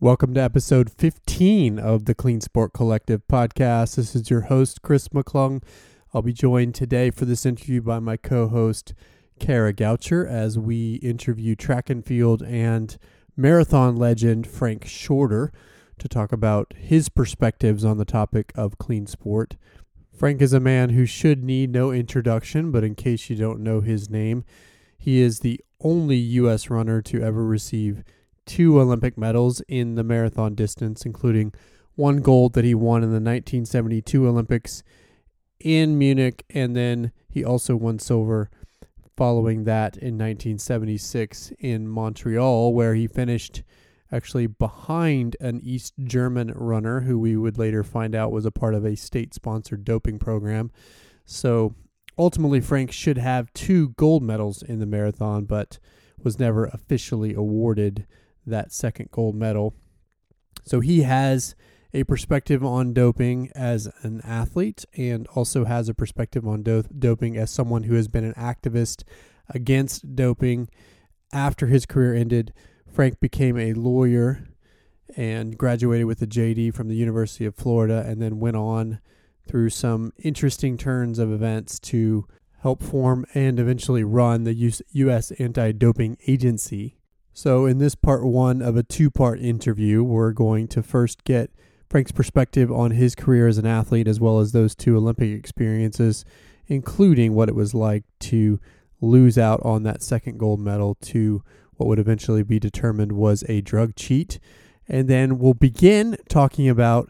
Welcome to episode 15 of the Clean Sport Collective podcast. This is your host, Chris McClung. I'll be joined today for this interview by my co host, Kara Goucher, as we interview track and field and marathon legend Frank Shorter to talk about his perspectives on the topic of clean sport. Frank is a man who should need no introduction, but in case you don't know his name, he is the only U.S. runner to ever receive two Olympic medals in the marathon distance, including one gold that he won in the 1972 Olympics in Munich, and then he also won silver following that in 1976 in Montreal, where he finished actually behind an East German runner who we would later find out was a part of a state sponsored doping program. So ultimately, Frank should have two gold medals in the marathon, but was never officially awarded that second gold medal. So he has a perspective on doping as an athlete and also has a perspective on do- doping as someone who has been an activist against doping after his career ended. Frank became a lawyer and graduated with a JD from the University of Florida and then went on through some interesting turns of events to help form and eventually run the U.S. Anti Doping Agency. So, in this part one of a two part interview, we're going to first get Frank's perspective on his career as an athlete as well as those two Olympic experiences, including what it was like to lose out on that second gold medal to what would eventually be determined was a drug cheat. And then we'll begin talking about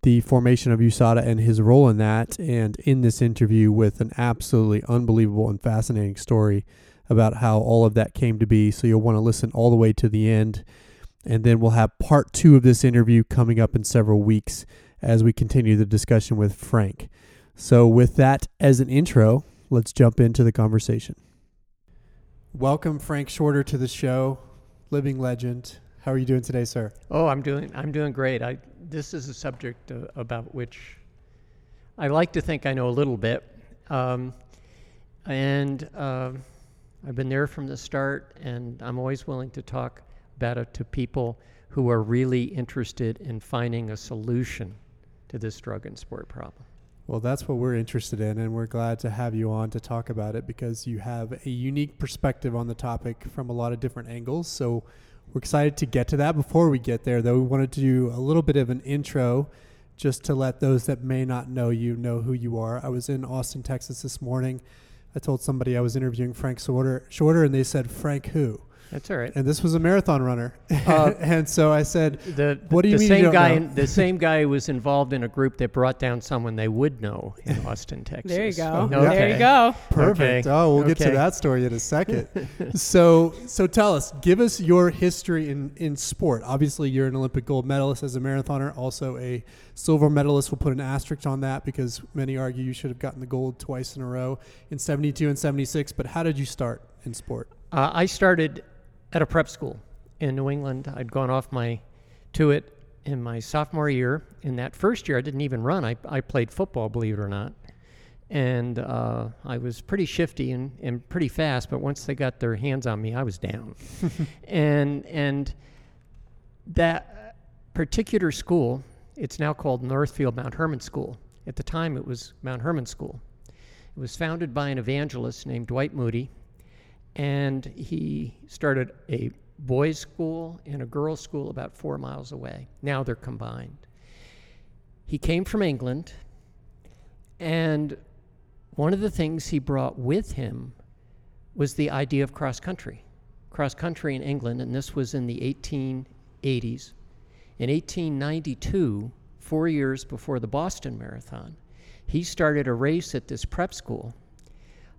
the formation of USADA and his role in that, and in this interview with an absolutely unbelievable and fascinating story about how all of that came to be. So you'll want to listen all the way to the end. And then we'll have part two of this interview coming up in several weeks as we continue the discussion with Frank. So, with that as an intro, let's jump into the conversation. Welcome, Frank Shorter, to the show, living legend. How are you doing today, sir? Oh, I'm doing I'm doing great. I this is a subject uh, about which I like to think I know a little bit, um, and. Uh, I've been there from the start, and I'm always willing to talk about it to people who are really interested in finding a solution to this drug and sport problem. Well, that's what we're interested in, and we're glad to have you on to talk about it because you have a unique perspective on the topic from a lot of different angles. So we're excited to get to that. Before we get there, though, we wanted to do a little bit of an intro just to let those that may not know you know who you are. I was in Austin, Texas this morning I told somebody I was interviewing Frank Shorter, Shorter and they said, Frank who? That's all right. And this was a marathon runner, uh, and so I said, the, "What do you the mean?" Same you guy, the same guy was involved in a group that brought down someone they would know in Austin, Texas. there you go. Okay. There you go. Perfect. Okay. Oh, we'll okay. get to that story in a second. so, so tell us, give us your history in in sport. Obviously, you're an Olympic gold medalist as a marathoner, also a silver medalist. We'll put an asterisk on that because many argue you should have gotten the gold twice in a row in '72 and '76. But how did you start in sport? Uh, I started at a prep school in New England. I'd gone off my to it in my sophomore year. In that first year, I didn't even run. I, I played football, believe it or not. And uh, I was pretty shifty and, and pretty fast, but once they got their hands on me, I was down. and and that particular school, it's now called Northfield Mount Hermon School. At the time, it was Mount Hermon School. It was founded by an evangelist named Dwight Moody, and he started a boys' school and a girls' school about four miles away. Now they're combined. He came from England, and one of the things he brought with him was the idea of cross country. Cross country in England, and this was in the 1880s. In 1892, four years before the Boston Marathon, he started a race at this prep school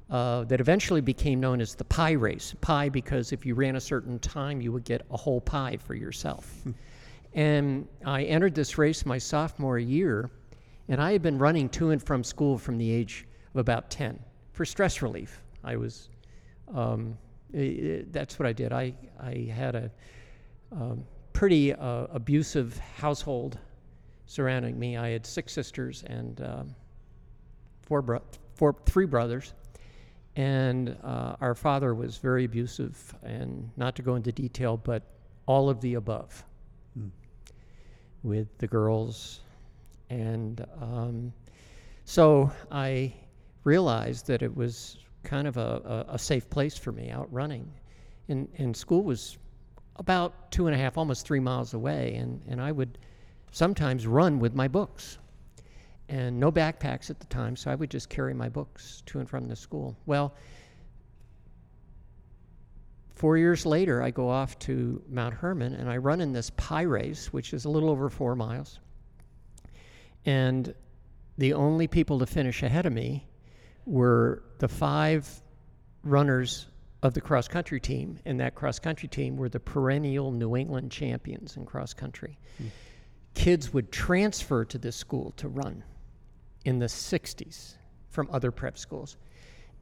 uh, that eventually became known as the pie race. Pie because if you ran a certain time, you would get a whole pie for yourself. Hmm. and I entered this race my sophomore year, and I had been running to and from school from the age of about 10 for stress relief. I was, um, it, that's what I did. I, I had a um, pretty uh, abusive household surrounding me. I had six sisters and um, four, bro- four, three brothers and uh, our father was very abusive, and not to go into detail, but all of the above. with the girls. And um, so I realized that it was kind of a, a, a safe place for me out running. And, and school was about two and a half, almost three miles away. And, and I would sometimes run with my books. And no backpacks at the time, so I would just carry my books to and from the school. Well, four years later, I go off to Mount Hermon and I run in this pie race, which is a little over four miles. And the only people to finish ahead of me were the five runners of the cross country team, and that cross country team were the perennial New England champions in cross country. Mm. Kids would transfer to this school to run in the 60s from other prep schools.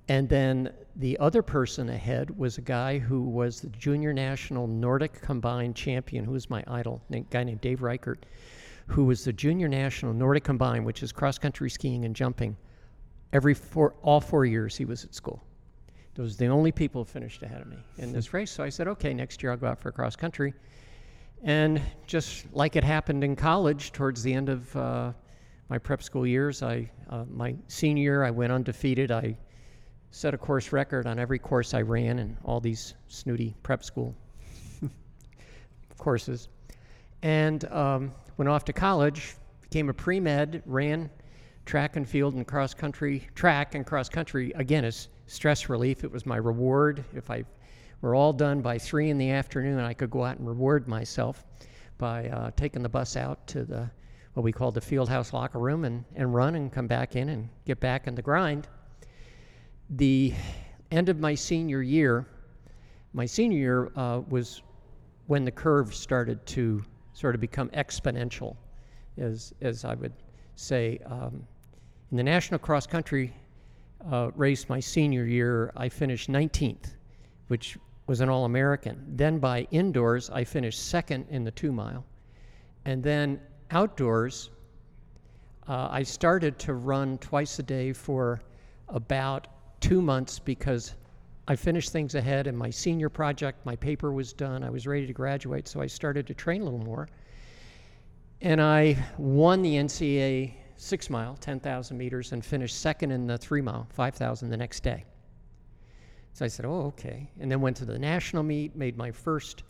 And then the other person ahead was a guy who was the junior national Nordic combined champion, who was my idol, a guy named Dave Reichert, who was the junior national Nordic combined, which is cross country skiing and jumping. Every four, all four years he was at school. Those were the only people who finished ahead of me in this race. So I said, okay, next year I'll go out for cross country. And just like it happened in college, towards the end of uh, my prep school years, I uh, my senior year I went undefeated. I set a course record on every course I ran in all these snooty prep school courses, and um, went off to college. Became a pre med, ran track and field and cross country, track and cross country again as stress relief. It was my reward. If I were all done by three in the afternoon, I could go out and reward myself by uh, taking the bus out to the what we called the field house locker room and, and run and come back in and get back in the grind. The end of my senior year, my senior year uh, was when the curve started to sort of become exponential, as, as I would say. Um, in the national cross country uh, race my senior year, I finished 19th, which was an All American. Then by indoors, I finished second in the two mile. And then outdoors, uh, I started to run twice a day for about two months because I finished things ahead in my senior project. My paper was done. I was ready to graduate, so I started to train a little more. And I won the NCAA six mile, 10,000 meters, and finished second in the three mile, 5,000 the next day. So I said, oh, okay. And then went to the national meet, made my first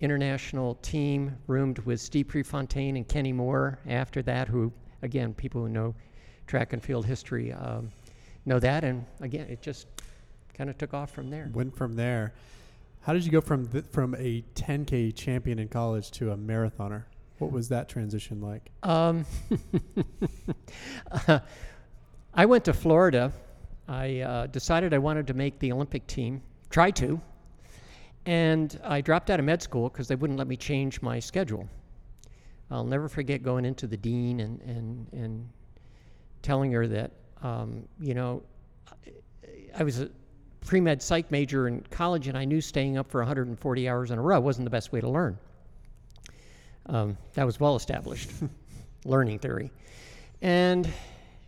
international team, roomed with Steve Prefontaine and Kenny Moore after that, who, again, people who know track and field history um, know that. And again, it just kind of took off from there. Went from there. How did you go from th- from a 10K champion in college to a marathoner? What was that transition like? Um, I went to Florida. I uh, decided I wanted to make the Olympic team, try to, and I dropped out of med school because they wouldn't let me change my schedule. I'll never forget going into the dean and, and, and telling her that, um, you know, I was a pre med psych major in college and I knew staying up for 140 hours in a row wasn't the best way to learn. Um, that was well established learning theory. And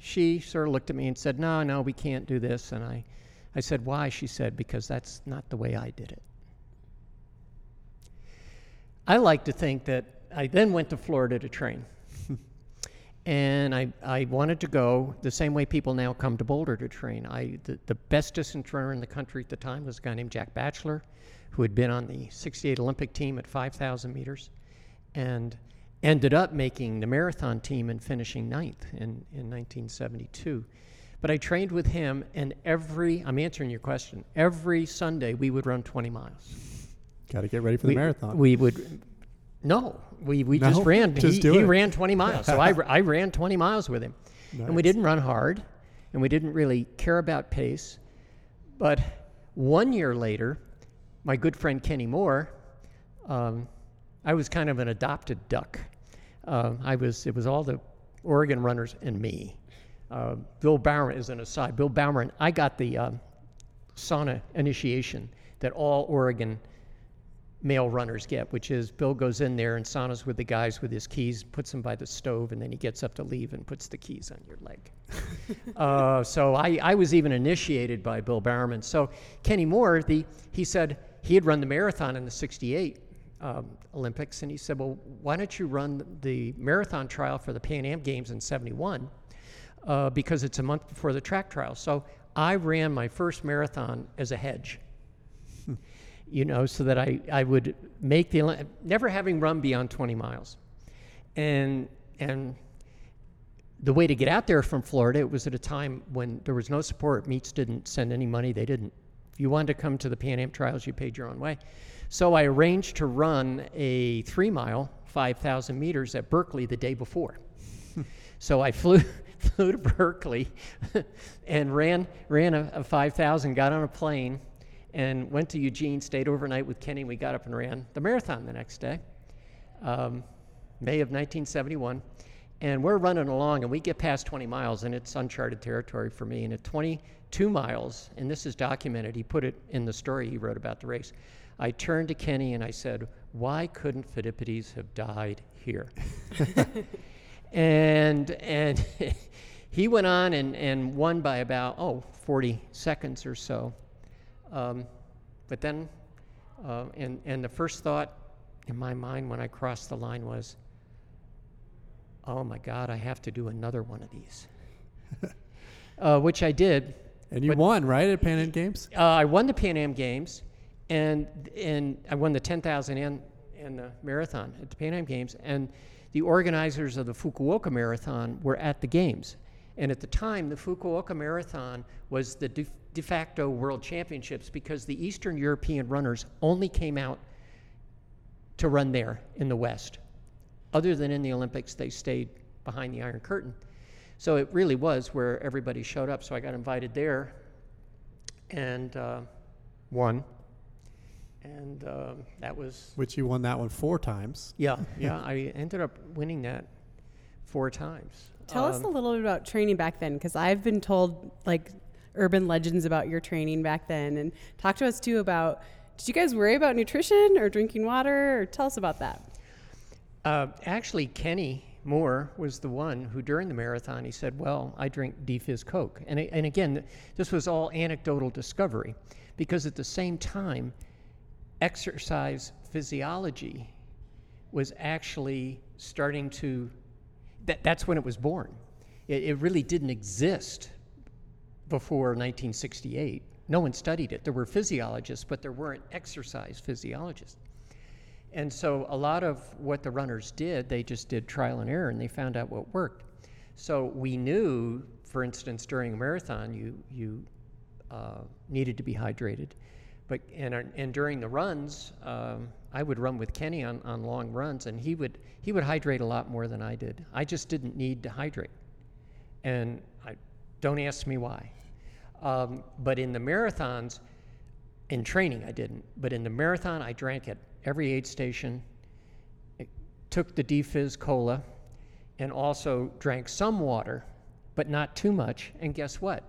she sort of looked at me and said, No, no, we can't do this. And I, I said, Why? She said, Because that's not the way I did it. I like to think that I then went to Florida to train. and I, I wanted to go the same way people now come to Boulder to train. I, the, the best distance runner in the country at the time was a guy named Jack Bacheler, who had been on the 68 Olympic team at 5,000 meters and ended up making the marathon team and finishing ninth in, in 1972. But I trained with him, and every, I'm answering your question, every Sunday we would run 20 miles. Got to get ready for we, the marathon. We would, no, we, we no, just ran. Just he, he ran 20 miles. so I, I ran 20 miles with him. Nice. And we didn't run hard, and we didn't really care about pace. But one year later, my good friend Kenny Moore, um, I was kind of an adopted duck. Uh, I was, it was all the Oregon runners and me. Uh, Bill Bowerman is an aside. Bill Bowerman, I got the uh, sauna initiation that all Oregon male runners get, which is Bill goes in there and saunas with the guys with his keys, puts them by the stove, and then he gets up to leave and puts the keys on your leg. uh, so I, I was even initiated by Bill Bowerman. So Kenny Moore, the, he said he had run the marathon in the 68 um, Olympics, and he said, "Well, why don't you run the marathon trial for the Pan Am Games in '71? Uh, because it's a month before the track trial." So I ran my first marathon as a hedge. you know, so that I, I would make the never having run beyond 20 miles, and and the way to get out there from Florida, it was at a time when there was no support. Meets didn't send any money. They didn't. If you wanted to come to the Pan Am trials, you paid your own way. So I arranged to run a three mile, 5,000 meters at Berkeley the day before. so I flew, flew to Berkeley and ran, ran a, a 5,000, got on a plane, and went to Eugene, stayed overnight with Kenny. We got up and ran the marathon the next day, um, May of 1971. And we're running along, and we get past 20 miles, and it's uncharted territory for me. And at 22 miles, and this is documented, he put it in the story he wrote about the race. I turned to Kenny and I said, Why couldn't Phidippides have died here? and and he went on and, and won by about, oh, 40 seconds or so. Um, but then, uh, and, and the first thought in my mind when I crossed the line was, oh my God, I have to do another one of these. uh, which I did. And you won, right, at Pan Am Games? Uh, I won the Pan Am Games and and I won the 10,000 and and the marathon at the Pan Am Games, and the organizers of the Fukuoka Marathon were at the games. And at the time, the Fukuoka Marathon was the de, de facto world championships because the Eastern European runners only came out to run there in the West. Other than in the Olympics, they stayed behind the Iron Curtain. So it really was where everybody showed up. So I got invited there and uh, won and uh, that was which you won that one four times. Yeah, yeah, I ended up winning that four times. Tell um, us a little bit about training back then, because I've been told like urban legends about your training back then, and talk to us too about. Did you guys worry about nutrition or drinking water? Or tell us about that. Uh, actually, Kenny Moore was the one who, during the marathon, he said, "Well, I drink D-Fizz Coke," and and again, this was all anecdotal discovery, because at the same time exercise physiology was actually starting to, that, that's when it was born. It, it really didn't exist before 1968. No one studied it. There were physiologists, but there weren't exercise physiologists. And so a lot of what the runners did, they just did trial and error and they found out what worked. So we knew, for instance, during a marathon, you, you uh, needed to be hydrated. But and and during the runs, um, I would run with Kenny on, on long runs, and he would he would hydrate a lot more than I did. I just didn't need to hydrate, and I don't ask me why. Um, but in the marathons, in training, I didn't. But in the marathon, I drank at every aid station. took the D-Fizz cola, and also drank some water, but not too much. And guess what?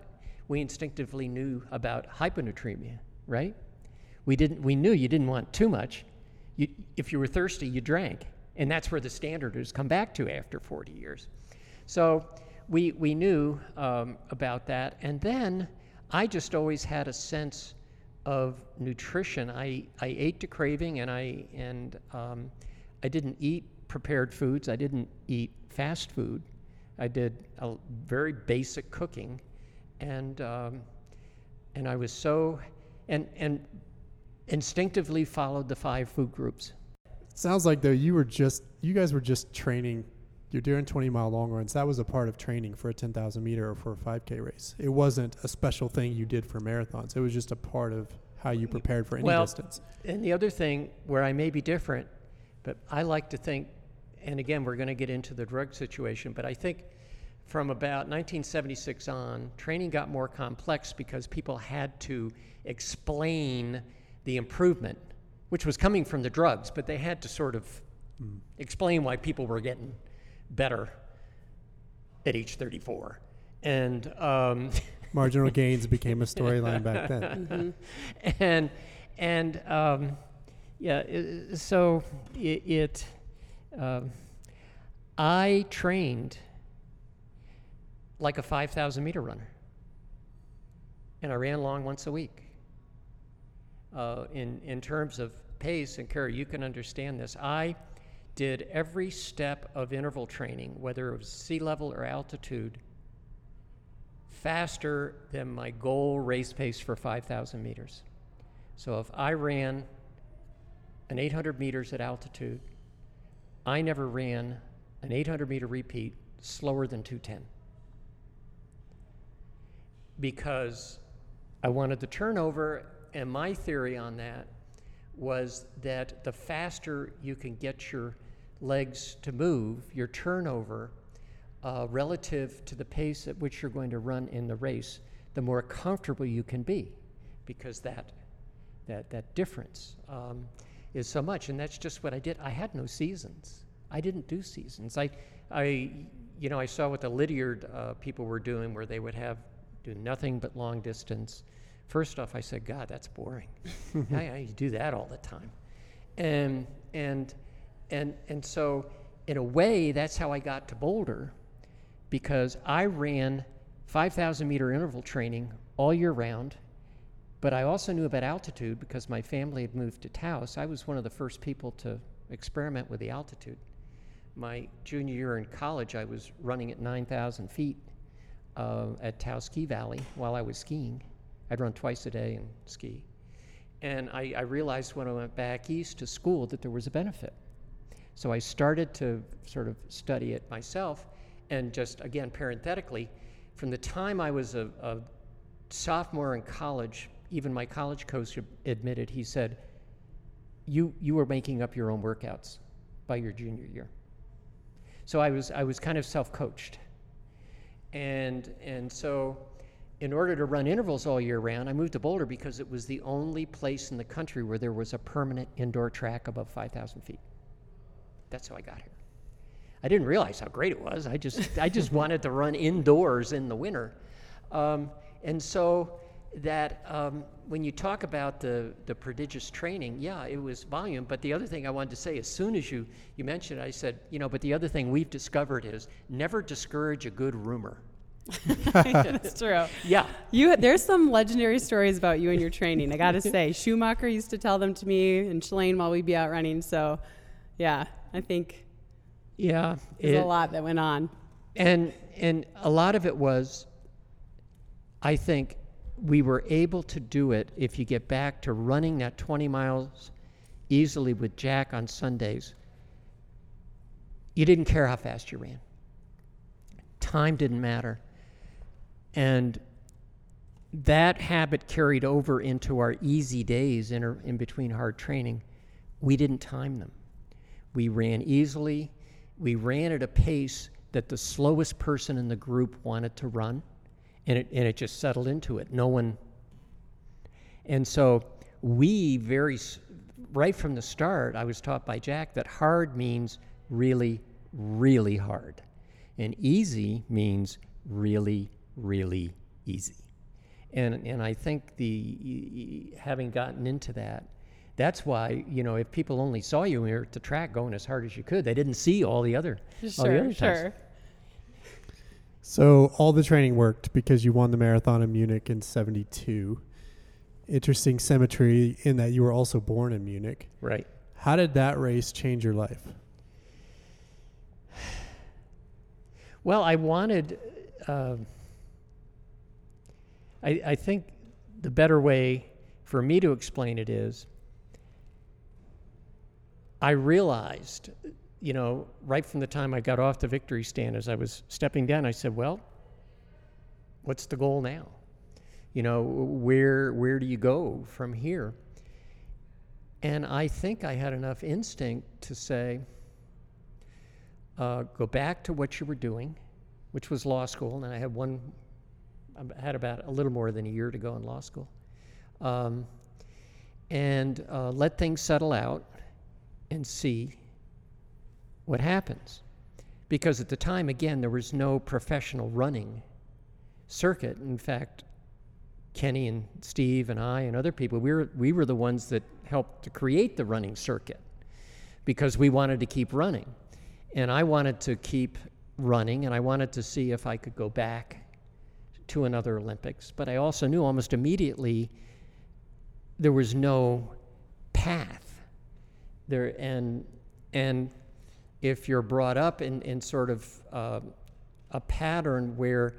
We instinctively knew about hyponatremia, right? We didn't. We knew you didn't want too much. You, if you were thirsty, you drank, and that's where the standard has come back to after 40 years. So we we knew um, about that, and then I just always had a sense of nutrition. I I ate to craving, and I and um, I didn't eat prepared foods. I didn't eat fast food. I did a very basic cooking, and um, and I was so and and instinctively followed the five food groups. Sounds like though you were just you guys were just training. You're doing 20 mile long runs. That was a part of training for a 10,000 meter or for a 5K race. It wasn't a special thing you did for marathons. It was just a part of how you prepared for any well, distance. And the other thing where I may be different, but I like to think, and again, we're going to get into the drug situation, but I think from about 1976 on, training got more complex because people had to explain the improvement, which was coming from the drugs, but they had to sort of mm. explain why people were getting better at age 34. And um, marginal gains became a storyline back then. Mm-hmm. And and um, yeah, it, so it. it um, I trained like a 5,000 meter runner, and I ran long once a week uh, in, in terms of pace, and Kara, you can understand this. I did every step of interval training, whether it was sea level or altitude, faster than my goal race pace for 5,000 meters. So if I ran an 800 meters at altitude, I never ran an 800 meter repeat slower than 210 because I wanted the turnover, and my theory on that was that the faster you can get your legs to move, your turnover, uh, relative to the pace at which you're going to run in the race, the more comfortable you can be, because that that that difference um, is so much, and that's just what I did. I had no seasons. I didn't do seasons. I, I, you know, I saw what the Lydiard uh, people were doing, where they would have do nothing but long distance. First off, I said, God, that's boring. I, I do that all the time, and and and and so in a way, that's how I got to Boulder, because I ran 5,000 meter interval training all year round. But I also knew about altitude because my family had moved to Taos. I was one of the first people to experiment with the altitude. My junior year in college, I was running at 9,000 feet uh, at Taos Ski Valley while I was skiing. I'd run twice a day and ski. And I, I realized when I went back east to school that there was a benefit. So I started to sort of study it myself. And just again, parenthetically, from the time I was a, a sophomore in college, even my college coach admitted, he said, you, you were making up your own workouts by your junior year. So I was, I was kind of self coached. And, and so, in order to run intervals all year round, I moved to Boulder because it was the only place in the country where there was a permanent indoor track above 5,000 feet. That's how I got here. I didn't realize how great it was. I just, I just wanted to run indoors in the winter. Um, and so, that um, when you talk about the, the prodigious training, yeah, it was volume. But the other thing I wanted to say, as soon as you, you mentioned it, I said, you know, but the other thing we've discovered is never discourage a good rumor. That's true. Yeah. You there's some legendary stories about you and your training. I got to say, Schumacher used to tell them to me and Shalane while we'd be out running. So, yeah, I think yeah, there's it, a lot that went on. And and a lot of it was I think we were able to do it if you get back to running that 20 miles easily with Jack on Sundays. You didn't care how fast you ran. Time didn't matter. And that habit carried over into our easy days in, in between hard training. We didn't time them. We ran easily. We ran at a pace that the slowest person in the group wanted to run and it, and it just settled into it. No one. And so we very, right from the start, I was taught by Jack that hard means really, really hard. And easy means really, really easy. And, and I think the having gotten into that, that's why you know if people only saw you when you at the track going as hard as you could, they didn't see all the other. Sure, all the other sure. So all the training worked because you won the marathon in Munich in 72. Interesting symmetry in that you were also born in Munich. Right. How did that race change your life? Well, I wanted, uh, I, I think the better way for me to explain it is I realized you know, right from the time I got off the victory stand, as I was stepping down, I said, "Well, what's the goal now? You know, where where do you go from here?" And I think I had enough instinct to say, uh, "Go back to what you were doing, which was law school." And I had one, I had about a little more than a year to go in law school, um, and uh, let things settle out and see what happens. Because at the time, again, there was no professional running circuit. In fact, Kenny and Steve and I and other people, we were, we were the ones that helped to create the running circuit because we wanted to keep running. And I wanted to keep running and I wanted to see if I could go back to another Olympics. But I also knew almost immediately there was no path there and and if you're brought up in, in sort of uh, a pattern where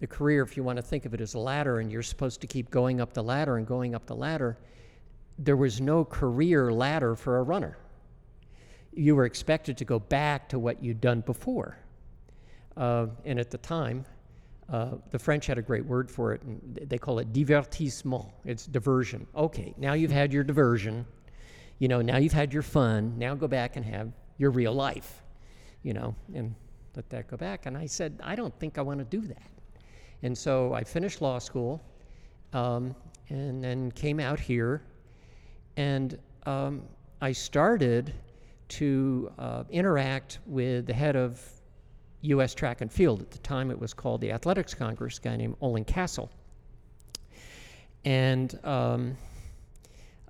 the career, if you want to think of it as a ladder, and you're supposed to keep going up the ladder and going up the ladder, there was no career ladder for a runner. You were expected to go back to what you'd done before. Uh, and at the time, uh, the French had a great word for it, and they call it divertissement. It's diversion. Okay, now you've had your diversion. You know, now you've had your fun. Now go back and have your real life. You know, and let that go back. And I said, I don't think I want to do that. And so I finished law school, um, and then came out here, and um, I started to uh, interact with the head of U.S. Track and Field. At the time, it was called the Athletics Congress, guy named Ollan Cassell. And um,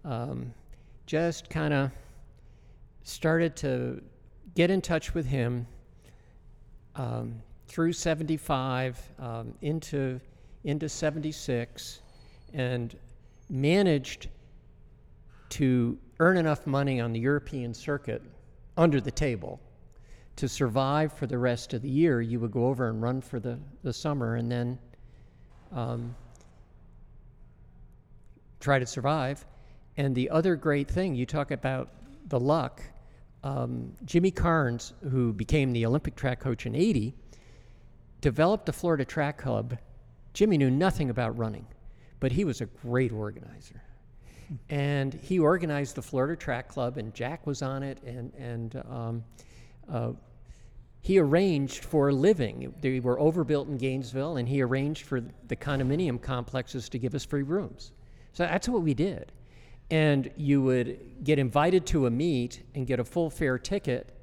um, just kind of started to get in touch with him um, through 75 um, into, into 76 and managed to earn enough money on the European circuit under the table to survive for the rest of the year, you would go over and run for the, the summer and then um, try to survive. And the other great thing, you talk about the luck. Um, Jimmy Carnes, who became the Olympic track coach in 80, developed the Florida Track Club. Jimmy knew nothing about running, but he was a great organizer. And he organized the Florida Track Club, and Jack was on it, and, and um, uh, he arranged for a living. They were overbuilt in Gainesville, and he arranged for the condominium complexes to give us free rooms. So that's what we did. And you would get invited to a meet and get a full fare ticket,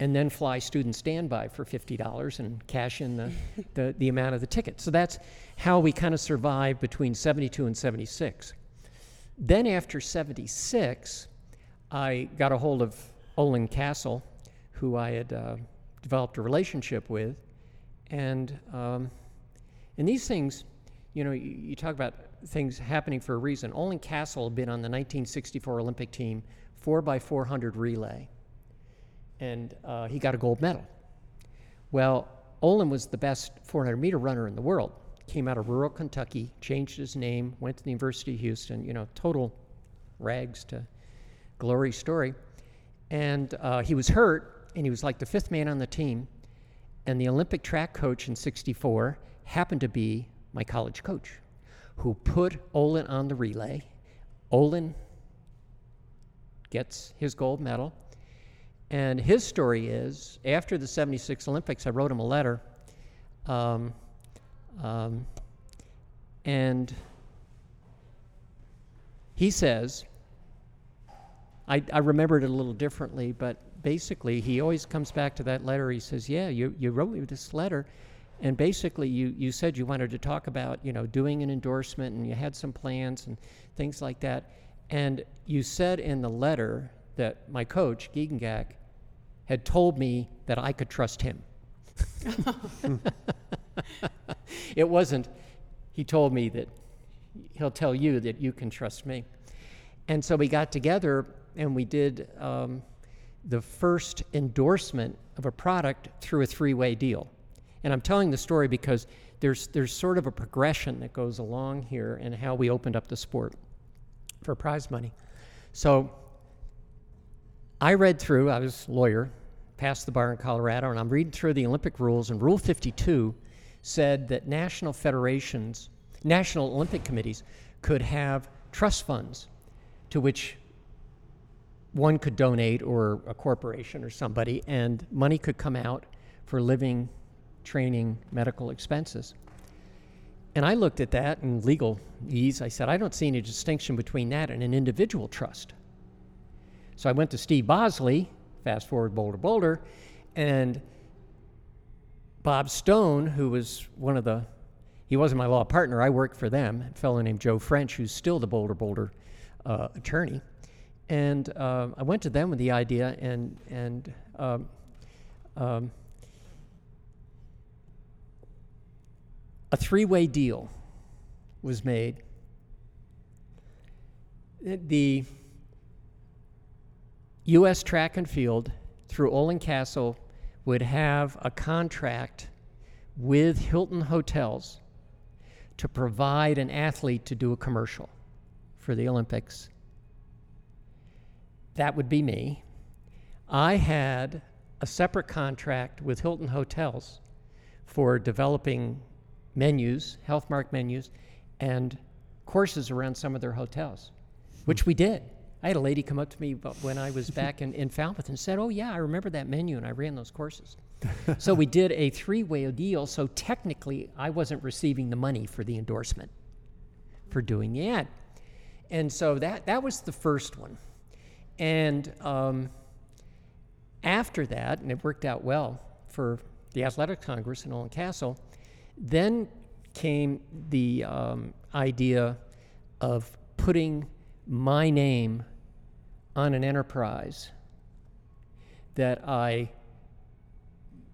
and then fly student standby for $50 and cash in the, the, the amount of the ticket. So that's how we kind of survived between 72 and 76. Then after 76, I got a hold of Ollan Cassell, who I had uh, developed a relationship with. And, um, and these things, you know, you, you, talk about things happening for a reason. Ollan Cassell had been on the 1964 Olympic team, 4x400 relay, and uh, he got a gold medal. Well, Ollan was the best 400 meter runner in the world. Came out of rural Kentucky, changed his name, went to the University of Houston, you know, total rags to glory story. And uh, he was hurt, and he was like the fifth man on the team. And the Olympic track coach in 64 happened to be my college coach, who put Ollan on the relay. Ollan gets his gold medal. And his story is after the 76 Olympics, I wrote him a letter. Um, um, and he says, I, I remembered it a little differently, but basically, he always comes back to that letter. He says, "Yeah, you, you wrote me this letter, and basically, you, you said you wanted to talk about you know doing an endorsement, and you had some plans and things like that, and you said in the letter that my coach Giegengack had told me that I could trust him. it wasn't. He told me that he'll tell you that you can trust me, and so we got together and we did." Um, the first endorsement of a product through a three way deal. And I'm telling the story because there's, there's sort of a progression that goes along here in how we opened up the sport for prize money. So I read through, I was a lawyer, passed the bar in Colorado, and I'm reading through the Olympic rules, and Rule 52 said that national federations, national Olympic committees, could have trust funds to which one could donate or a corporation or somebody, and money could come out for living, training, medical expenses. And I looked at that in legal ease. I said, I don't see any distinction between that and an individual trust. So I went to Steve Bosley, fast forward Boulder Boulder, and Bob Stone, who was one of the, he wasn't my law partner, I worked for them, a fellow named Joe French, who's still the Boulder Boulder uh, attorney. And uh, I went to them with the idea, and and um, um, a three-way deal was made. The U.S. Track and Field through Ollan Cassell would have a contract with Hilton Hotels to provide an athlete to do a commercial for the Olympics. That would be me. I had a separate contract with Hilton Hotels for developing menus, health mark menus, and courses around some of their hotels, which we did. I had a lady come up to me when I was back in, in Falmouth and said, Oh, yeah, I remember that menu, and I ran those courses. so we did a three way deal. So technically, I wasn't receiving the money for the endorsement for doing the ad. And so that, that was the first one. And um, after that, and it worked out well for the Athletic Congress in Ollan Cassell, then came the um, idea of putting my name on an enterprise that I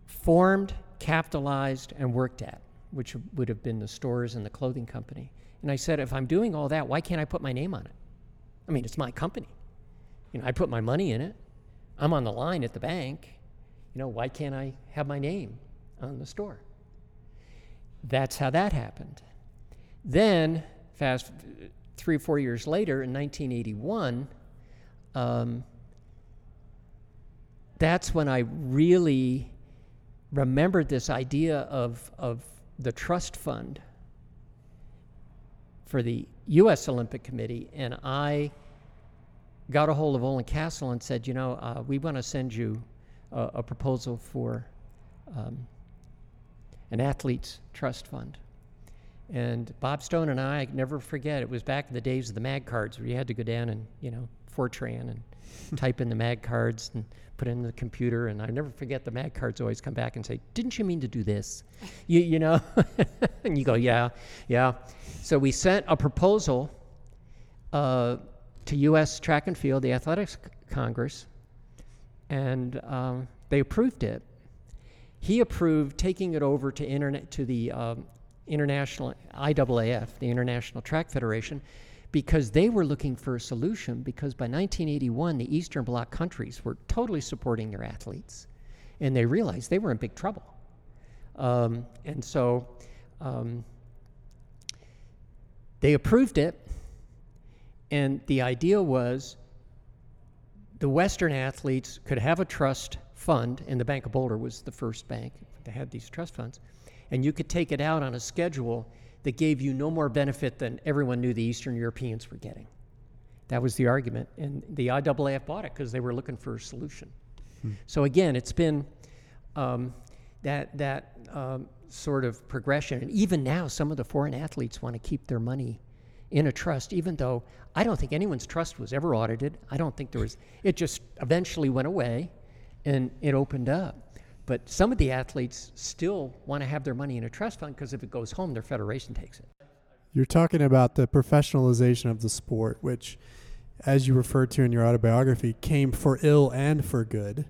formed, capitalized, and worked at, which would have been the stores and the clothing company. And I said, if I'm doing all that, why can't I put my name on it? I mean, it's my company. You know, I put my money in it. I'm on the line at the bank. You know, why can't I have my name on the store? That's how that happened. Then, fast three or four years later, in 1981, um, that's when I really remembered this idea of, of the trust fund for the U.S. Olympic Committee, and I got a hold of Ollan Cassell and said, you know, uh, we want to send you a, a proposal for um, an athletes trust fund. And Bob Stone and I, I never forget, it was back in the days of the mag cards where you had to go down and, you know, Fortran and type in the mag cards and put in the computer. And I never forget the mag cards always come back and say, Didn't you mean to do this? you, you know? and you go, Yeah, yeah. So we sent a proposal uh, to U.S. Track and Field, the Athletics Congress, and um, they approved it. He approved taking it over to internet to the um, international IAAF, the International Track Federation, because they were looking for a solution. Because by 1981, the Eastern Bloc countries were totally supporting their athletes, and they realized they were in big trouble. Um, and so um, they approved it, and the idea was the Western athletes could have a trust fund, and the Bank of Boulder was the first bank that had these trust funds and you could take it out on a schedule that gave you no more benefit than everyone knew the Eastern Europeans were getting. That was the argument. And the IAAF bought it because they were looking for a solution. Hmm. So again, it's been um, that, that um, sort of progression. And even now, some of the foreign athletes want to keep their money in a trust, even though I don't think anyone's trust was ever audited. I don't think there was, it just eventually went away and it opened up. But some of the athletes still want to have their money in a trust fund because if it goes home, their federation takes it. You're talking about the professionalization of the sport, which, as you referred to in your autobiography, came for ill and for good,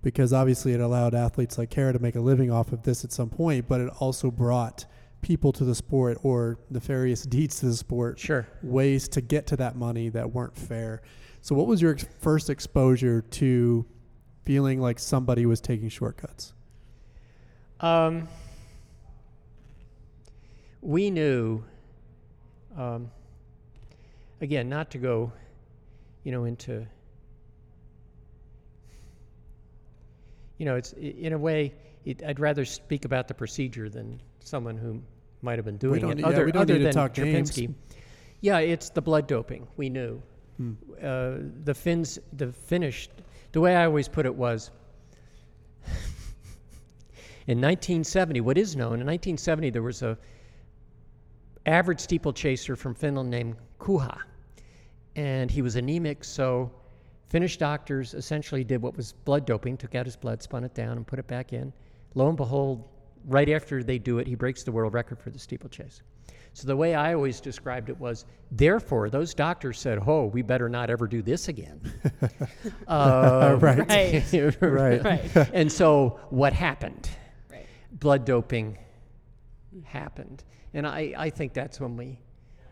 because obviously it allowed athletes like Kara to make a living off of this at some point, but it also brought people to the sport or nefarious deeds to the sport. Sure. Ways to get to that money that weren't fair. So, what was your ex- first exposure to feeling like somebody was taking shortcuts? Um, we knew, um, again, not to go, you know, into, you know, it's in a way, it, I'd rather speak about the procedure than someone who might have been doing it. Yeah, other, other than Cierpinski. Yeah, it's the blood doping. We knew. Hmm. Uh, the Finns, the Finnish the way I always put it was in 1970, what is known, in 1970, there was a average steeplechaser from Finland named Kuha. And he was anemic, so Finnish doctors essentially did what was blood doping, took out his blood, spun it down, and put it back in. Lo and behold, right after they do it, he breaks the world record for the steeplechase. So the way I always described it was, therefore, those doctors said, "Oh, we better not ever do this again." uh, right. Right. right. right. And so what happened? Right. Blood doping happened, and I, I think that's when we,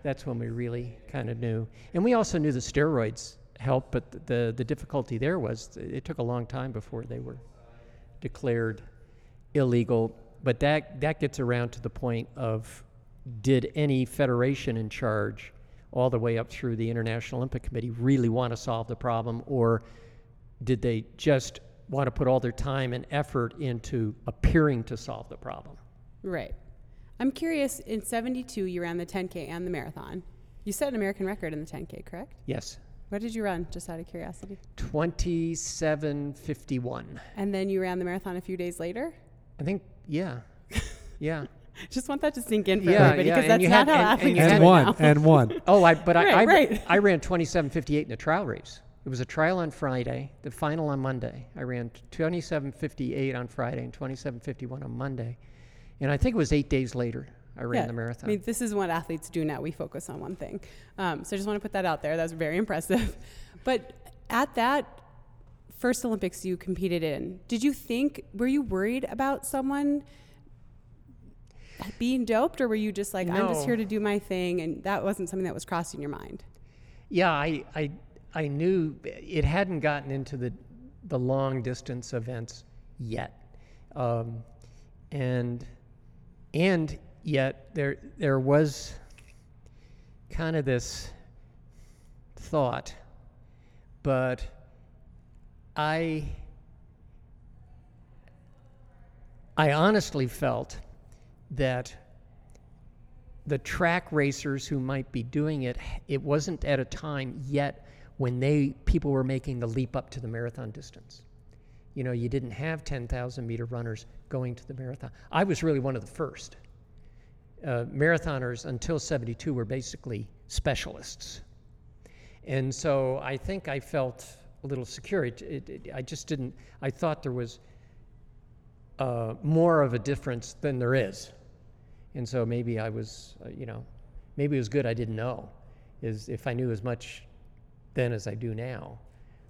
that's when we really kind of knew, and we also knew the steroids helped, but th- the the difficulty there was it took a long time before they were declared illegal. But that that gets around to the point of did any federation in charge, all the way up through the International Olympic Committee, really want to solve the problem, or did they just want to put all their time and effort into appearing to solve the problem? Right. I'm curious. In '72, you ran the 10K and the marathon. You set an American record in the 10K, correct? Yes. What did you run? Just out of curiosity. 2751. And then you ran the marathon a few days later. I think, yeah. Yeah. Just want that to sink in for Yeah, everybody yeah, because and that's you not had- how and- and athletes you do had- and it one now. and one. Oh, I but I Right, I, right. I ran 27:58 in a trial race. It was a trial on Friday, the final on Monday. I ran 27:58 on Friday and 27:51 on Monday, and I think it was eight days later I ran Yeah, the marathon. I mean, this is what athletes do now. We focus on one thing. Um, so I just want to put that out there. That's very impressive. But at that first Olympics you competed in, did you think, were you worried about someone being doped or were you just like, I'm just here to do my thing and that wasn't something that was crossing your mind? yeah, I, I I knew it hadn't gotten into the the long distance events yet, um, and and yet there there was kind of this thought, but I I honestly felt that the track racers who might be doing it, it wasn't at a time yet when they people were making the leap up to the marathon distance. You know, you didn't have 10,000 meter runners going to the marathon. I was really one of the first. Uh, marathoners until 72 were basically specialists. And so I think I felt a little secure. It, it, it- I just didn't, I thought there was uh, more of a difference than there is. And so maybe I was, uh, you know, maybe it was good I didn't know. Is if I knew as much then as I do now,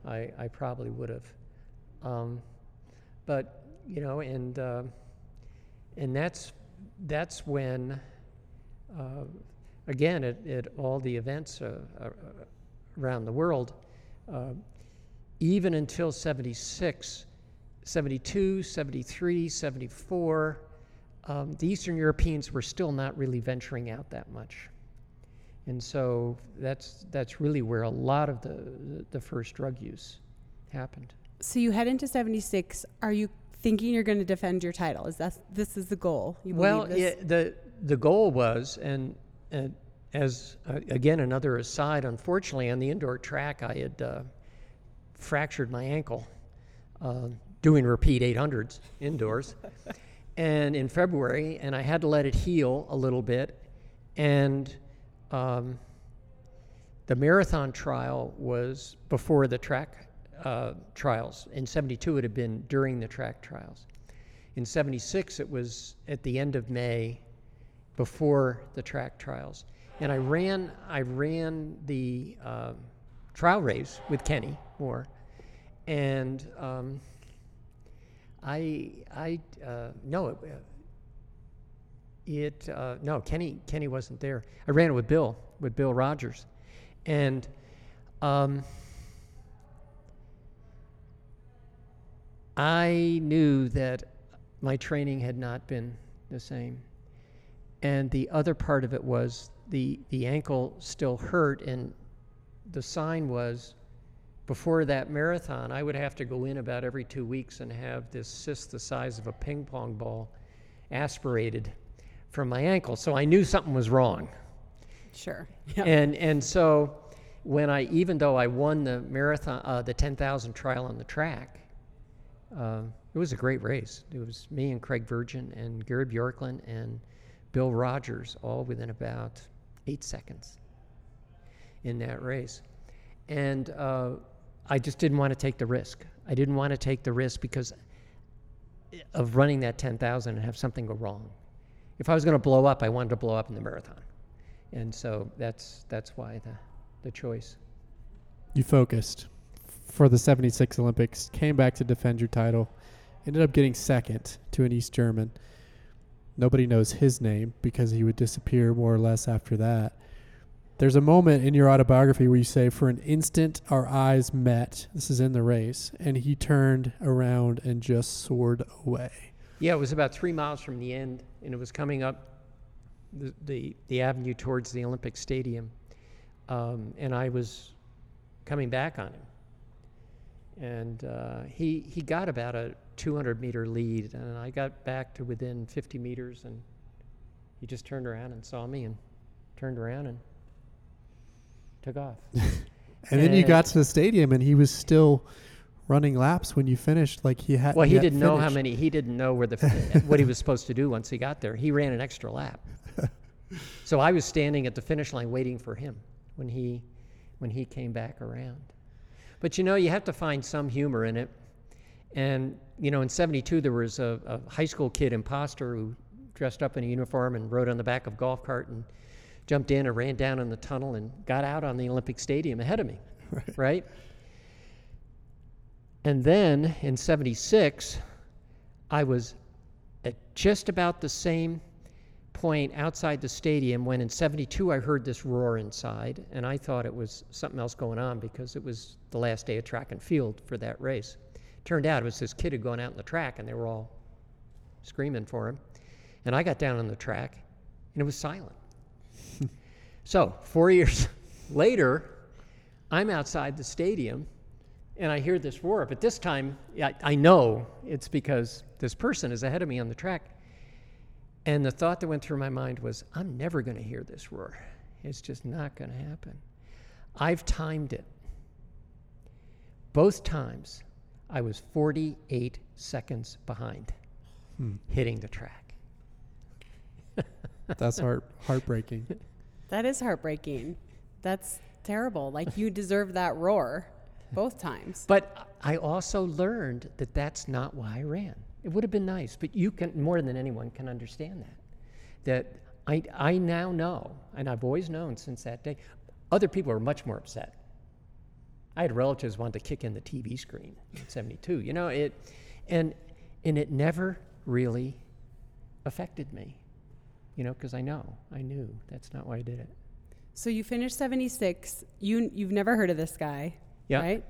I, I probably would have. Um, but you know, and uh, and that's that's when, uh, again, at, at all the events uh, uh, around the world, even until 76, 72, 73, 74, um, the Eastern Europeans were still not really venturing out that much. And so that's, that's really where a lot of the, the first drug use happened. So you head into 76. Are you thinking you're going to defend your title? Is that this is the goal? You Well, the the goal was, and, and as uh, again another aside, unfortunately on the indoor track I had uh, fractured my ankle uh, doing repeat 800s indoors, and in February, and I had to let it heal a little bit, and um, the marathon trial was before the track uh, trials. In '72, it had been during the track trials. In 76, it was at the end of May before the track trials. And I ran, I ran the um trial race with Kenny Moore. And um, I, I, uh, no, it, it uh, no, Kenny, Kenny wasn't there. I ran it with Bill, with Bill Rodgers. And um, I knew that my training had not been the same. And the other part of it was the, the ankle still hurt, and the sign was before that marathon, I would have to go in about every two weeks and have this cyst the size of a ping pong ball aspirated from my ankle. So I knew something was wrong. sure. Yeah. And and so when I even though I won the marathon, uh, the ten thousand trial on the track, uh, it was a great race. It was me and Craig Virgin and Garry Bjorklund and Bill Rodgers all within about eight seconds in that race, and uh, I just didn't want to take the risk. I didn't want to take the risk because of running that ten thousand and have something go wrong. If I was going to blow up, I wanted to blow up in the marathon and so that's that's why the the choice. You focused for the 76 Olympics, came back to defend your title, ended up getting second to an East German. Nobody knows his name because he would disappear more or less after that. There's a moment in your autobiography where you say, For an instant, our eyes met. This is in the race. And he turned around and just soared away. Yeah, it was about three miles from the end, and it was coming up the, the, the avenue towards the Olympic Stadium. Um, and I was coming back on him. And uh, he, he got about a 200 meter lead, and I got back to within 50 meters, and he just turned around and saw me and turned around and took off. And then you got to the stadium, and he was still running laps when you finished. Like he had. Well, he didn't know how many. He didn't know where the what he was supposed to do once he got there. He ran an extra lap. so I was standing at the finish line waiting for him when he when he came back around. But you know, you have to find some humor in it. And you know, in '72 there was a, a high school kid imposter who dressed up in a uniform and rode on the back of a golf cart and jumped in and ran down in the tunnel and got out on the Olympic Stadium ahead of me, right? And then in 76, I was at just about the same point outside the stadium when in 72 I heard this roar inside, and I thought it was something else going on because it was the last day of track and field for that race. Turned out it was this kid who had gone out on the track, and they were all screaming for him. And I got down on the track, and it was silent. So, four years later, I'm outside the stadium and I hear this roar, but this time I, I know it's because this person is ahead of me on the track. And the thought that went through my mind was, I'm never going to hear this roar. It's just not going to happen. I've timed it. Both times, I was 48 seconds behind Hmm. hitting the track. That's heart heartbreaking. That is heartbreaking. That's terrible. Like you deserve that roar both times. But I also learned that that's not why I ran. It would have been nice, but you can, more than anyone, can understand that. That I, I now know, and I've always known since that day, other people are much more upset. I had relatives want to kick in the TV screen in 72. You know, it, and, and it never really affected me, you know, because I know, I knew that's not why I did it. So you finished 76. You you've never heard of this guy, Yeah. right?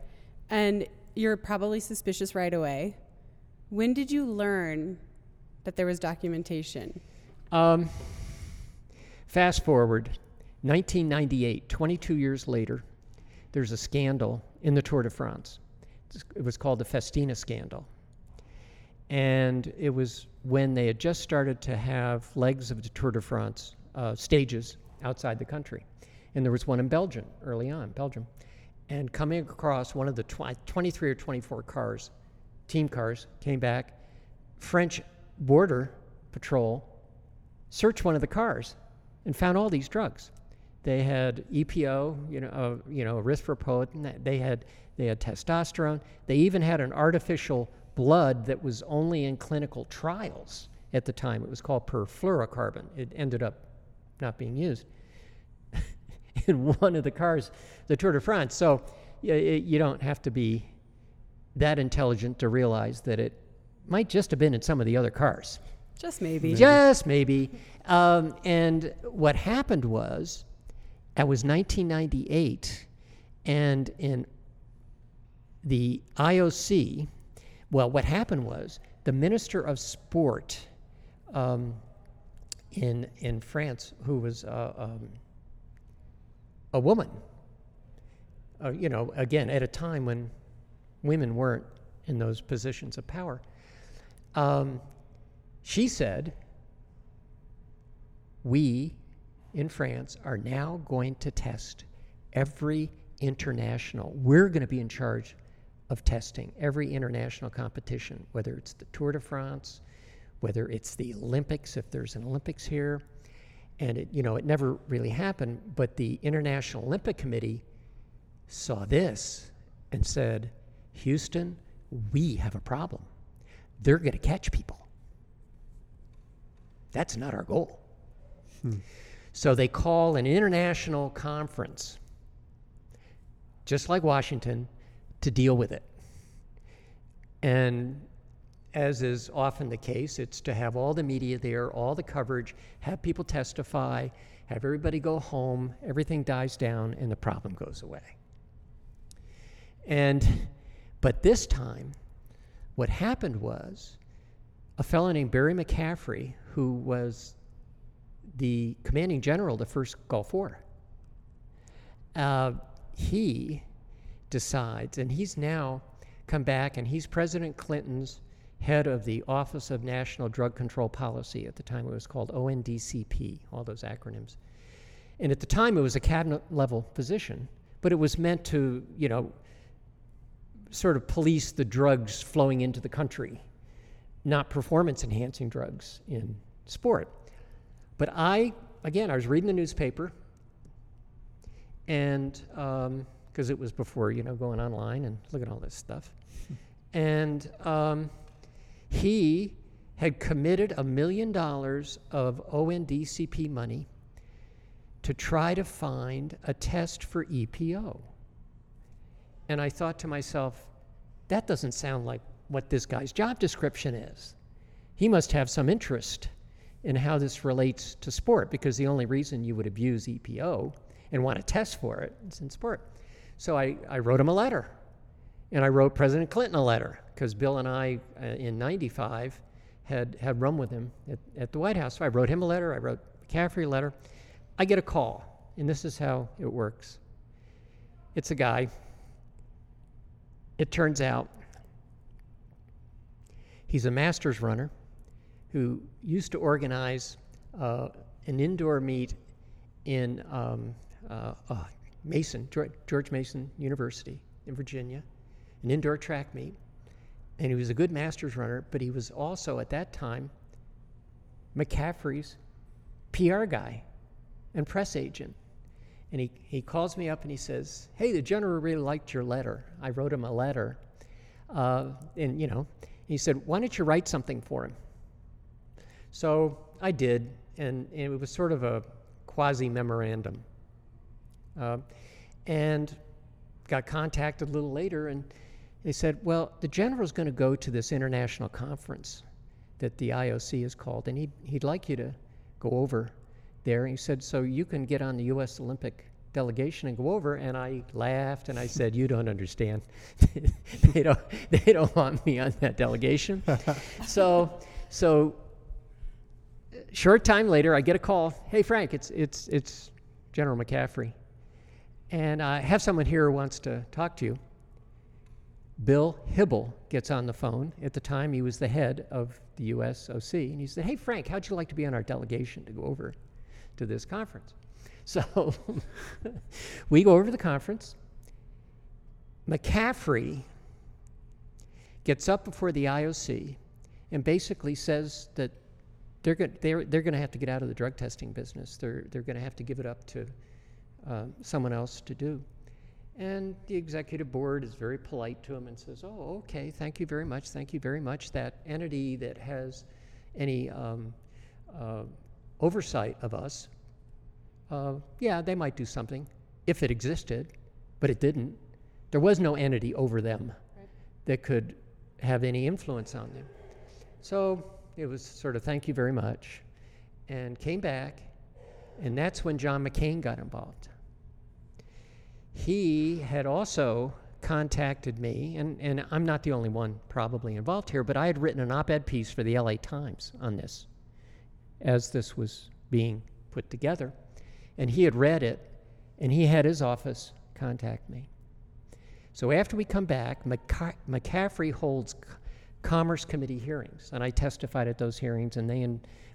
And you're probably suspicious right away. When did you learn that there was documentation? Um, fast forward, 1998, 22 years later, there's a scandal in the Tour de France. It was called the Festina scandal. And it was when they had just started to have legs of the Tour de France uh, stages outside the country. And there was one in Belgium early on, Belgium. And coming across one of the tw- 23 or 24 cars, team cars, came back. French border patrol searched one of the cars and found all these drugs. They had EPO, you know, uh, you know, erythropoietin. They had they had testosterone. They even had an artificial blood that was only in clinical trials at the time. It was called perfluorocarbon. It ended up not being used in one of the cars, the Tour de France. So y- y- you don't have to be that intelligent to realize that it might just have been in some of the other cars. Just maybe. Just maybe. Um, and what happened was, it was 1998, and in the IOC, well, what happened was the Minister of Sport um, in in France, who was uh, um, a woman, uh, you know, again at a time when women weren't in those positions of power. Um, she said, We in France are now going to test every international, we're going to be in charge of testing every international competition, whether it's the Tour de France, whether it's the Olympics, if there's an Olympics here. And it, you know, it never really happened, but the International Olympic Committee saw this and said, Houston, we have a problem. They're going to catch people. That's not our goal. Hmm. So they call an international conference, just like Washington, to deal with it. And as is often the case, it's to have all the media there, all the coverage, have people testify, have everybody go home, everything dies down, and the problem goes away. And, but this time, what happened was a fellow named Barry McCaffrey, who was the commanding general of the first Gulf War, uh, he decides, and he's now come back and he's President Clinton's head of the Office of National Drug Control Policy. At the time, it was called ONDCP, all those acronyms. And at the time, it was a cabinet level position, but it was meant to, you know, sort of police the drugs flowing into the country, not performance enhancing drugs in sport. But I, again, I was reading the newspaper, and um, because it was before, you know, going online and looking at all this stuff. and um, he had committed a million dollars of ONDCP money to try to find a test for EPO. And I thought to myself, that doesn't sound like what this guy's job description is. He must have some interest in how this relates to sport because the only reason you would abuse EPO and want to test for it is in sport. So I, I wrote him a letter. And I wrote President Clinton a letter because Bill and I, uh, in 95, had, had run with him at, at the White House. So I wrote him a letter, I wrote McCaffrey a letter. I get a call, and this is how it works it's a guy. It turns out he's a master's runner who used to organize uh, an indoor meet in um, uh, uh, Mason, George Mason University in Virginia, an indoor track meet. And he was a good master's runner, but he was also at that time McCaffrey's PR guy and press agent. And he, he calls me up and he says, Hey, the general really liked your letter. I wrote him a letter. Uh, and, you know, he said, Why don't you write something for him? So I did, and, and it was sort of a quasi memorandum. Uh, and got contacted a little later, and they said, Well, the general's going to go to this international conference that the IOC is called, and he'd, he'd like you to go over there. And he said, So you can get on the U.S. Olympic delegation and go over. And I laughed and I said, You don't understand. they, don't, they don't want me on that delegation. so, so short time later, I get a call. Hey, Frank, it's, it's, it's General McCaffrey. And I have someone here who wants to talk to you. Bill Hybl gets on the phone. At the time, he was the head of the USOC. And he said, Hey, Frank, how'd you like to be on our delegation to go over to this conference? So we go over to the conference. McCaffrey gets up before the IOC and basically says that they're going they're, they're to have to get out of the drug testing business. They're, they're going to have to give it up to uh, someone else to do. And the executive board is very polite to him and says, Oh, okay, thank you very much, thank you very much. That entity that has any um, uh, oversight of us, uh, yeah, they might do something if it existed, but it didn't. There was no entity over them right. that could have any influence on them. So it was sort of thank you very much, and came back, and that's when John McCain got involved he had also contacted me, and, and I'm not the only one probably involved here, but I had written an op ed piece for the LA Times on this as this was being put together. And he had read it, and he had his office contact me. So after we come back, McCa- McCaffrey holds Commerce Committee hearings, and I testified at those hearings, and they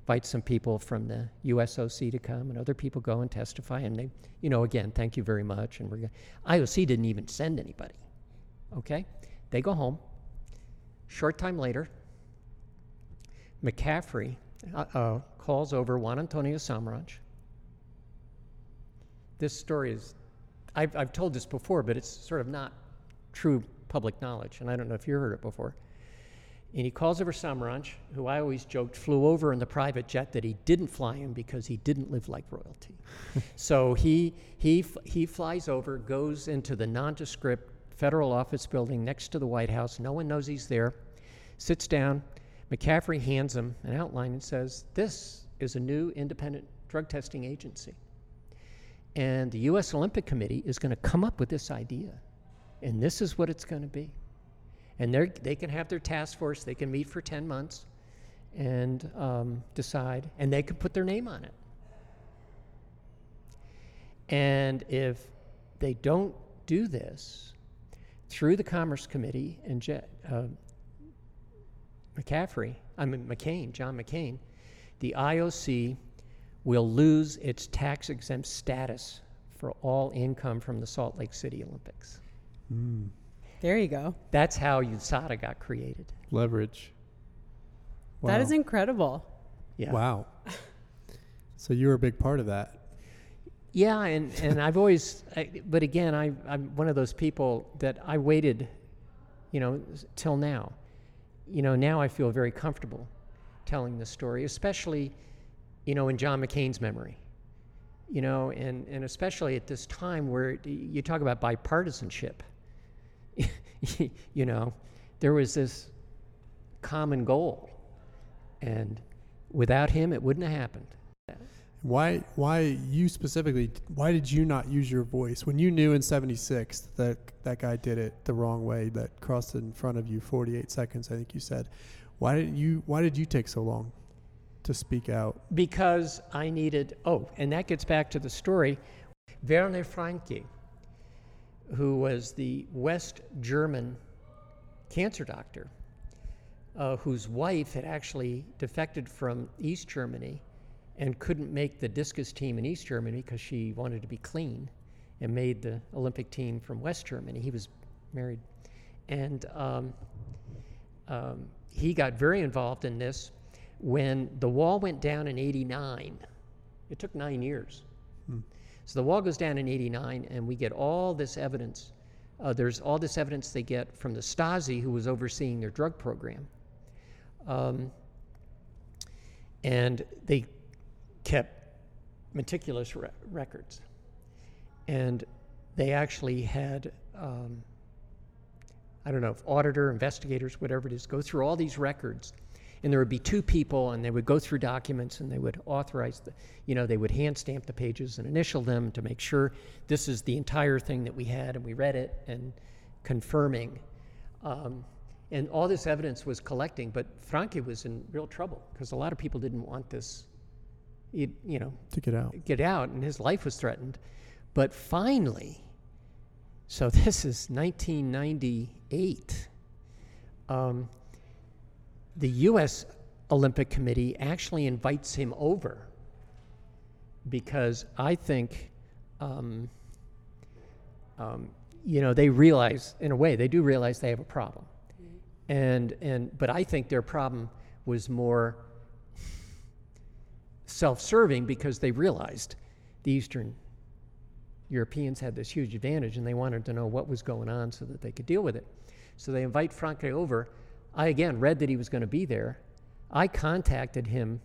invite some people from the USOC to come, and other people go and testify, and they, you know, again, thank you very much, and we're going IOC didn't even send anybody. Okay, they go home. Short time later, McCaffrey uh, uh, calls over Juan Antonio Samaranch. This story is, I've, I've told this before, but it's sort of not true public knowledge, and I don't know if you heard it before. And he calls over Samaranch, who I always joked flew over in the private jet that he didn't fly in because he didn't live like royalty. so he, he, he flies over, goes into the nondescript federal office building next to the White House. No one knows he's there. Sits down. McCaffrey hands him an outline and says, This is a new independent drug testing agency. And the U.S. Olympic Committee is going to come up with this idea, and this is what it's going to be. And they can have their task force. They can meet for ten months, and um, decide, and they can put their name on it. And if they don't do this through the Commerce Committee and Je- uh, McCaffrey, I mean McCain, John McCain, the IOC will lose its tax exempt status for all income from the Salt Lake City Olympics. Mm. There you go. That's how USADA got created. Leverage. That Wow. is incredible. Yeah. Wow. So you were a big part of that. Yeah, and, and I've always, I, but again, I, I'm one of those people that I waited, you know, till now. You know, now I feel very comfortable telling this story, especially, you know, in John McCain's memory. You know, and, and especially at this time where you talk about bipartisanship. you know, there was this common goal, and without him, it wouldn't have happened. Why? Why you specifically? Why did you not use your voice when you knew in '76 that that guy did it the wrong way? That crossed in front of you 48 seconds. I think you said. Why didn't you? Why did you take so long to speak out? because I needed. Oh, and that gets back to the story. Werner Franke, who was the West German cancer doctor, uh, whose wife had actually defected from East Germany and couldn't make the discus team in East Germany because she wanted to be clean and made the Olympic team from West Germany. He was married. And um, um, he got very involved in this when the wall went down in 89. It took nine years. So the wall goes down in 89, and we get all this evidence. Uh, there's all this evidence they get from the Stasi, who was overseeing their drug program. Um, and they kept meticulous re- records. And they actually had, um, I don't know, if auditor, investigators, whatever it is, go through all these records. And there would be two people, and they would go through documents and they would authorize the, you know, they would hand stamp the pages and initial them to make sure this is the entire thing that we had, and we read it and confirming. Um, and all this evidence was collecting, but Franke was in real trouble because a lot of people didn't want this, you, you know, To get out. get out, and his life was threatened. But finally, so this is 1998. Um, the U.S. Olympic Committee actually invites him over because I think, um, um, you know, they realize, in a way, they do realize they have a problem. And, and, but I think their problem was more self serving because they realized the Eastern Europeans had this huge advantage and they wanted to know what was going on so that they could deal with it. So they invite Franke over. I again read that he was going to be there. I contacted him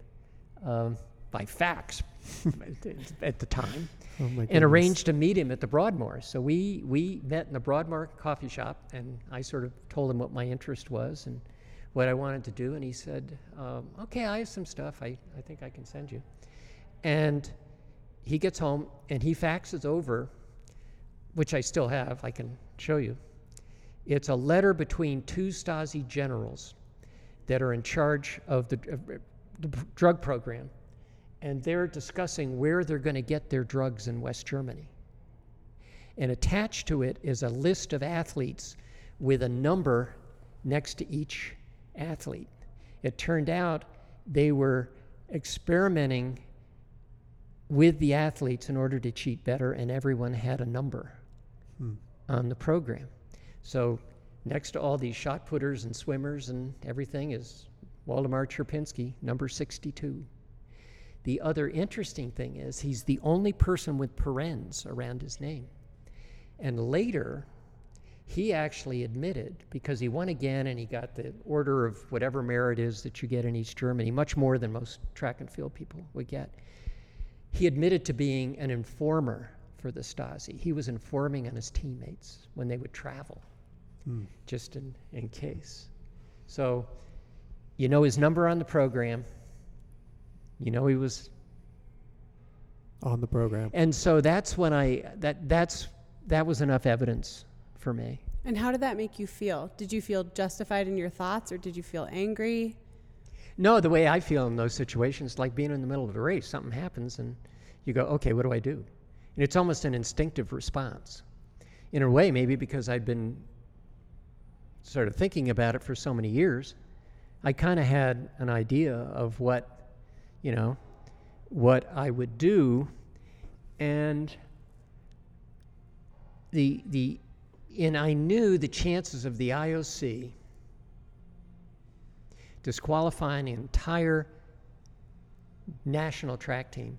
um, by fax at the time Oh and arranged to meet him at the Broadmoor. So we, we met in the Broadmoor coffee shop, and I sort of told him what my interest was and what I wanted to do. And he said, um, Okay, I have some stuff I, I think I can send you. And he gets home and he faxes over, which I still have, I can show you. It's a letter between two Stasi generals that are in charge of the, of uh, the drug program and they're discussing where they're going to get their drugs in West Germany. And attached to it is a list of athletes with a number next to each athlete. It turned out they were experimenting with the athletes in order to cheat better, and everyone had a number hmm. on the program. So next to all these shot putters and swimmers and everything is Waldemar Cierpinski, number 62. The other interesting thing is he's the only person with parens around his name. And later, he actually admitted, because he won again and he got the order of whatever merit is that you get in East Germany, much more than most track and field people would get. He admitted to being an informer for the Stasi. He was informing on his teammates when they would travel, Hmm. just in, in case. So, you know his number on the program. You know he was on the program. And so that's when I that that's that was enough evidence for me. And how did that make you feel? Did you feel justified in your thoughts or did you feel angry? No, the way I feel in those situations, like being in the middle of a race, something happens and you go, okay, what do I do? And it's almost an instinctive response. In a way, maybe because I'd been of thinking about it for so many years, I kind of had an idea of what, you know, what I would do. And the, the, and I knew the chances of the IOC disqualifying the entire national track team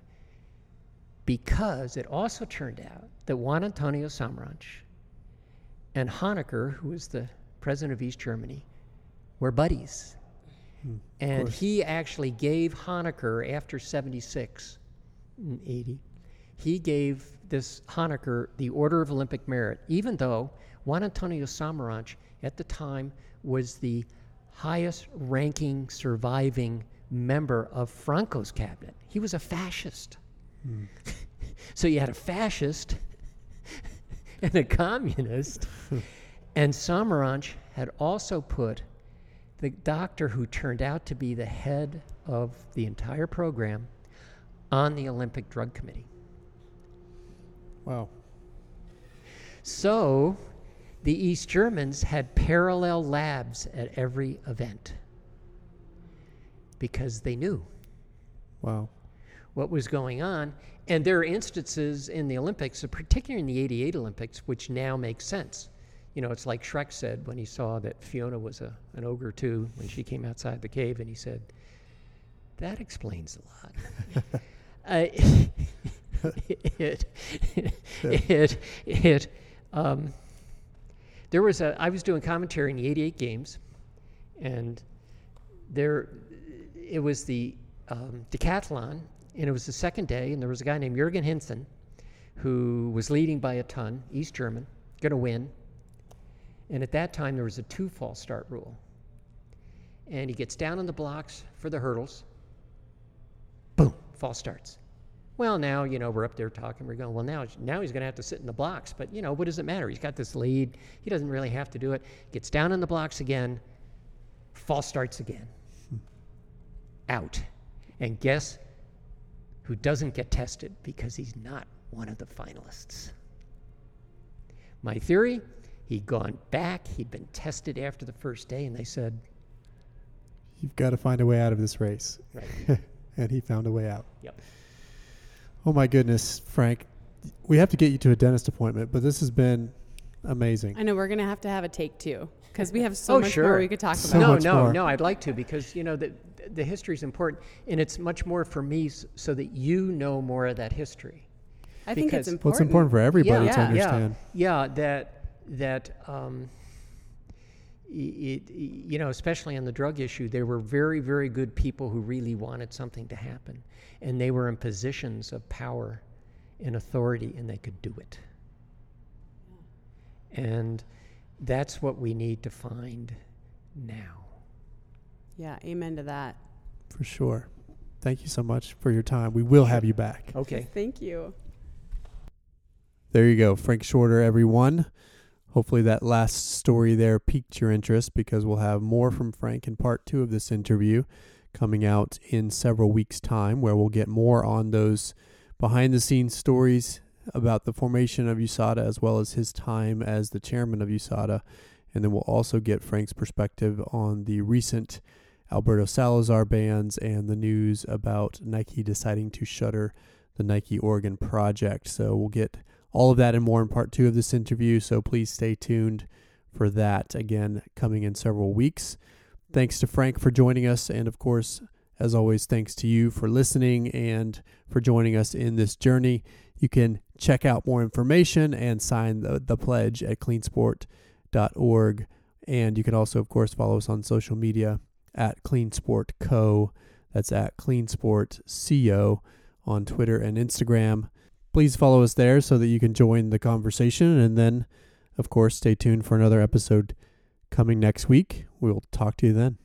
because it also turned out that Juan Antonio Samaranch and Honecker, who was the president of East Germany, were buddies. Hmm, and he actually gave Honecker, after 76 and 80, he gave this Honecker the Order of Olympic Merit, even though Juan Antonio Samaranch at the time was the highest ranking surviving member of Franco's cabinet. He was a fascist. Hmm. so you had a fascist and a communist. and Samaranch had also put the doctor who turned out to be the head of the entire program on the Olympic Drug Committee. Wow. So the East Germans had parallel labs at every event because they knew Wow. what was going on. And there are instances in the Olympics, particularly in the 88 Olympics, which now make sense. You know, it's like Shrek said when he saw that Fiona was a, an ogre too, when she came outside the cave, and he said, That explains a lot. uh, it, it, it, um, there was a, I was doing commentary in the 88 games, and there, it was the um, decathlon, and it was the second day, and there was a guy named Jürgen Hingsen who was leading by a ton, East German, going to win. And at that time, there was a two false start rule. And he gets down on the blocks for the hurdles. Boom, false starts. Well, now, you know, we're up there talking. We're going, well, now, now he's going to have to sit in the blocks. But, you know, what does it matter? He's got this lead. He doesn't really have to do it. Gets down in the blocks again. False starts again. Out. And guess who doesn't get tested because he's not one of the finalists? My theory he'd gone back, he'd been tested after the first day, and they said, You've got to find a way out of this race. right, and he found a way out. Yep. Oh my goodness, Frank. We have to get you to a dentist appointment, but this has been amazing. I know we're going to have to have a take two because we have so Oh, much sure. more we could talk So about. no, no, more. no, I'd like to because, you know, the, the history is important, and it's much more for me so that you know more of that history. I think because- it's Well, important. it's important for everybody yeah, to understand. Yeah, yeah, that that um, i- it, you know, especially on the drug issue, there were very, very good people who really wanted something to happen, and they were in positions of power and authority, and they could do it. And that's what we need to find now. Yeah, amen to that. For sure. Thank you so much for your time. We will have you back. Okay. Thank you. There you go. Frank Shorter, everyone. Hopefully, that last story there piqued your interest because we'll have more from Frank in part two of this interview coming out in several weeks' time, where we'll get more on those behind the scenes stories about the formation of USADA as well as his time as the chairman of USADA. And then we'll also get Frank's perspective on the recent Alberto Salazar bans and the news about Nike deciding to shutter the Nike Oregon project. So we'll get all of that and more in part two of this interview. So please stay tuned for that again coming in several weeks. Thanks to Frank for joining us. And of course, as always, thanks to you for listening and for joining us in this journey. You can check out more information and sign the, the pledge at cleansport.org. And you can also, of course, follow us on social media at Cleansport Co. That's at Cleansport Co. on Twitter and Instagram. Please follow us there so that you can join the conversation. And then, of course, stay tuned for another episode coming next week. We'll talk to you then.